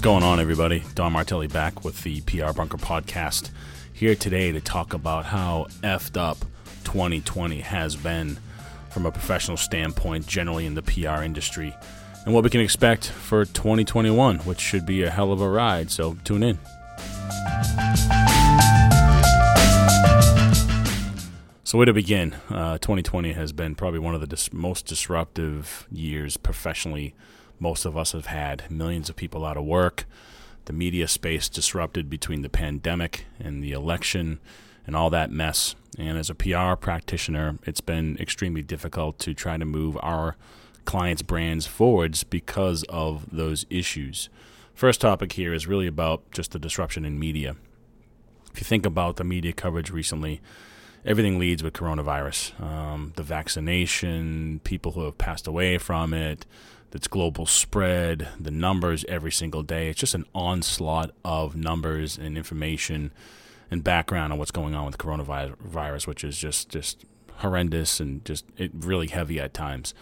What's going on, everybody? Don Martelli back with the PR Bunker podcast. Here today to talk about how effed up 2020 has been from a professional standpoint, generally in the PR industry, and what we can expect for 2021, which should be a hell of a ride. So tune in. So, where to begin? Uh, 2020 has been probably one of the dis- most disruptive years professionally most of us have had. Millions of people out of work, the media space disrupted between the pandemic and the election and all that mess. And as a PR practitioner, it's been extremely difficult to try to move our clients' brands forwards because of those issues. First topic here is really about just the disruption in media. If you think about the media coverage recently, everything leads with coronavirus. Um, the vaccination, people who have passed away from it, its global spread, the numbers every single day. It's just an onslaught of numbers and information and background on what's going on with coronavirus, which is just just horrendous and just it really heavy at times.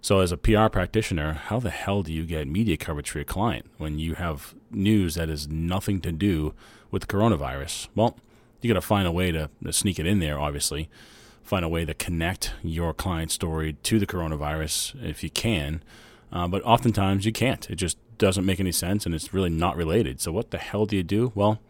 So, as a PR practitioner, how the hell do you get media coverage for your client when you have news that has nothing to do with coronavirus? Well, you got to find a way to, to sneak it in there, obviously. Find a way to connect your client story to the coronavirus if you can. Uh, but oftentimes you can't. It just doesn't make any sense and it's really not related. So, what the hell do you do? Well,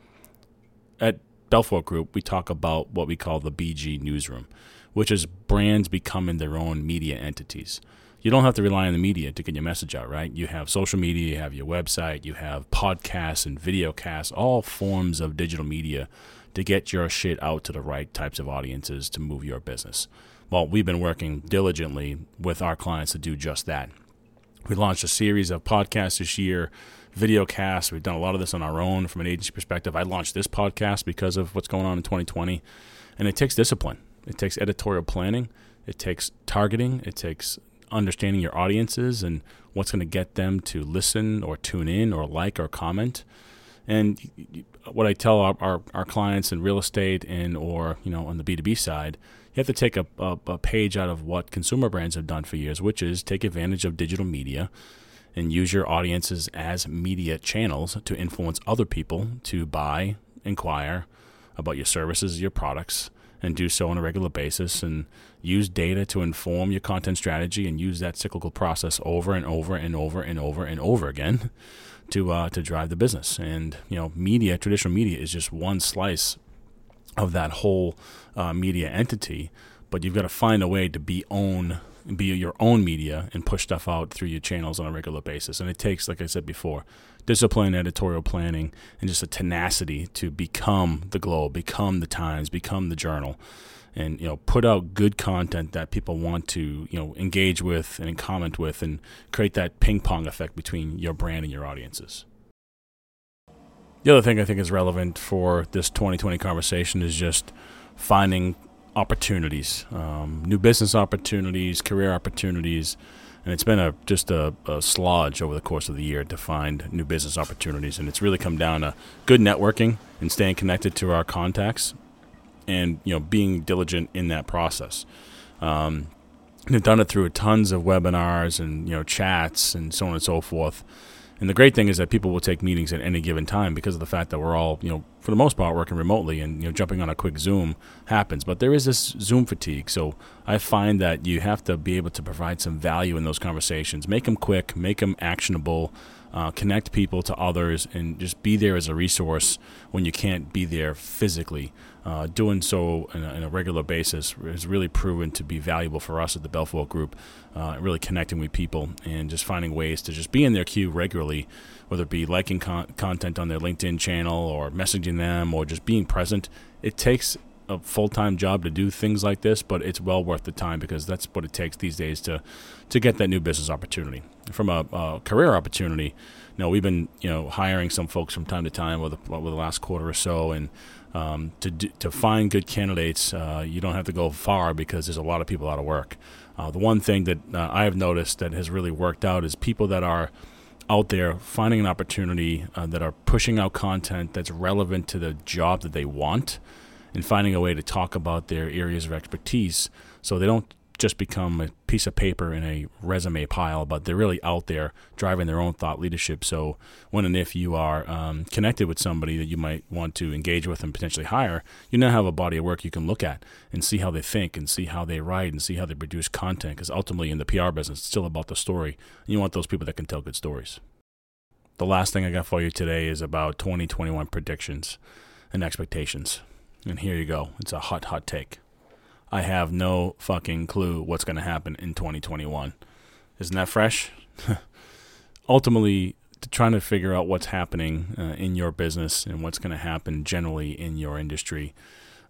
at Belfort Group, we talk about what we call the BG newsroom, which is brands becoming their own media entities you don't have to rely on the media to get your message out, right? You have social media, you have your website, you have podcasts and video casts, all forms of digital media to get your shit out to the right types of audiences to move your business. Well, we've been working diligently with our clients to do just that. We launched a series of podcasts this year, video casts. We've done a lot of this on our own from an agency perspective. I launched this podcast because of what's going on in 2020, and it takes discipline. It takes editorial planning. It takes targeting. It takes understanding your audiences and what's going to get them to listen or tune in or like or comment. And what I tell our, our, our clients in real estate and or you know on the B two B side, you have to take a, a, a page out of what consumer brands have done for years, which is take advantage of digital media and use your audiences as media channels to influence other people to buy, inquire about your services, your products, and do so on a regular basis and use data to inform your content strategy and use that cyclical process over and over and over and over and over again to uh, to drive the business. And you know, media, traditional media, is just one slice of that whole uh, media entity. But you've got to find a way to be own be your own media and push stuff out through your channels on a regular basis. And it takes, like I said before, discipline, editorial planning, and just a tenacity to become the Globe, become the Times, become the Journal, and you know put out good content that people want to you know engage with and comment with, and create that ping pong effect between your brand and your audiences. The other thing I think is relevant for this 2020 conversation is just finding opportunities, um, new business opportunities, career opportunities, and it's been a just a, a slodge over the course of the year to find new business opportunities. And it's really come down to good networking and staying connected to our contacts, and you know being diligent in that process. Um, they've done it through tons of webinars and you know chats and so on and so forth. And the great thing is that people will take meetings at any given time because of the fact that we're all, you know, for the most part, working remotely, and you know, jumping on a quick Zoom happens. But there is this Zoom fatigue, so I find that you have to be able to provide some value in those conversations, make them quick, make them actionable, uh, connect people to others, and just be there as a resource when you can't be there physically. Uh, doing so on a, a, regular basis has really proven to be valuable for us at the Belfort Group. Uh, really connecting with people and just finding ways to just be in their queue regularly, whether it be liking con- content on their LinkedIn channel or messaging them or just being present. It takes a full time job to do things like this, but it's well worth the time because that's what it takes these days to to get that new business opportunity. From a, a career opportunity, you know, we've been you know hiring some folks from time to time with the, with the last quarter or so, and um, to do, to find good candidates, uh, you don't have to go far because there's a lot of people out of work. Uh, the one thing that uh, I have noticed that has really worked out is people that are out there finding an opportunity uh, that are pushing out content that's relevant to the job that they want and finding a way to talk about their areas of expertise so they don't just become a piece of paper in a resume pile, but they're really out there driving their own thought leadership. So when and if you are um, connected with somebody that you might want to engage with and potentially hire, you now have a body of work you can look at and see how they think and see how they write and see how they produce content. Because ultimately, in the PR business, it's still about the story. And you want those people that can tell good stories. The last thing I got for you today is about 2021 predictions and expectations. And here you go. It's a hot, hot take. I have no fucking clue what's going to happen in 2021. Isn't that fresh? Ultimately, trying to figure out what's happening uh, in your business and what's going to happen generally in your industry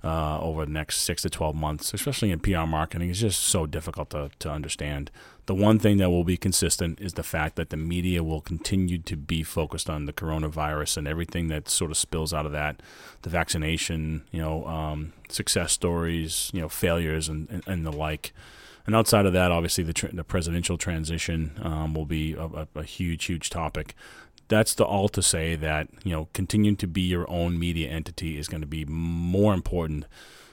uh, over the next six to 12 months, especially in PR marketing, is just so difficult to, to understand. The one thing that will be consistent is the fact that the media will continue to be focused on the coronavirus and everything that sort of spills out of that, the vaccination, you know, um, success stories, you know, failures and, and, and, the like. And outside of that, obviously the, the presidential transition um, will be a, a, a huge, huge topic that's the all to say that you know continuing to be your own media entity is going to be more important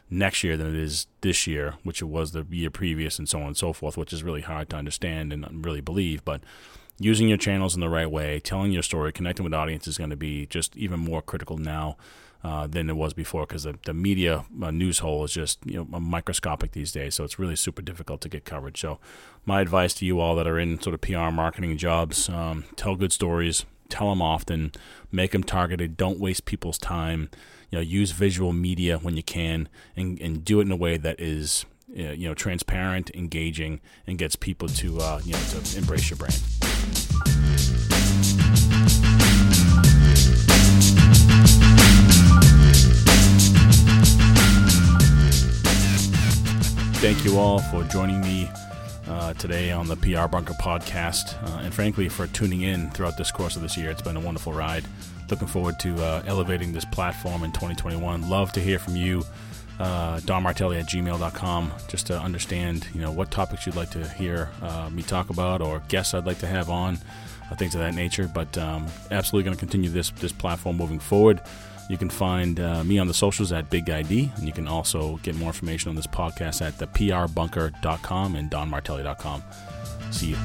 next year than it is this year, which it was the year previous, and so on and so forth, which is really hard to understand and really believe. But using your channels in the right way, telling your story, connecting with audience is going to be just even more critical now. Uh, than it was before because the, the media uh, news hole is just you know microscopic these days so it's really super difficult to get coverage so my advice to you all that are in sort of PR marketing jobs um, tell good stories tell them often, make them targeted. Don't waste people's time. You know, use visual media when you can, and, and do it in a way that is you know transparent, engaging, and gets people to uh, you know to embrace your brand. Thank you all for joining me uh, today on the PR Bunker podcast, uh, and frankly, for tuning in throughout this course of this year. It's been a wonderful ride. Looking forward to uh, elevating this platform in 2021. Love to hear from you, uh, Don Martelli at gmail.com, just to understand, you know, what topics you'd like to hear uh, me talk about or guests I'd like to have on, uh, things of that nature. But um, absolutely going to continue this this platform moving forward. You can find uh, me on the socials at Big ID, and you can also get more information on this podcast at theprbunker.com and donmartelli.com. See you.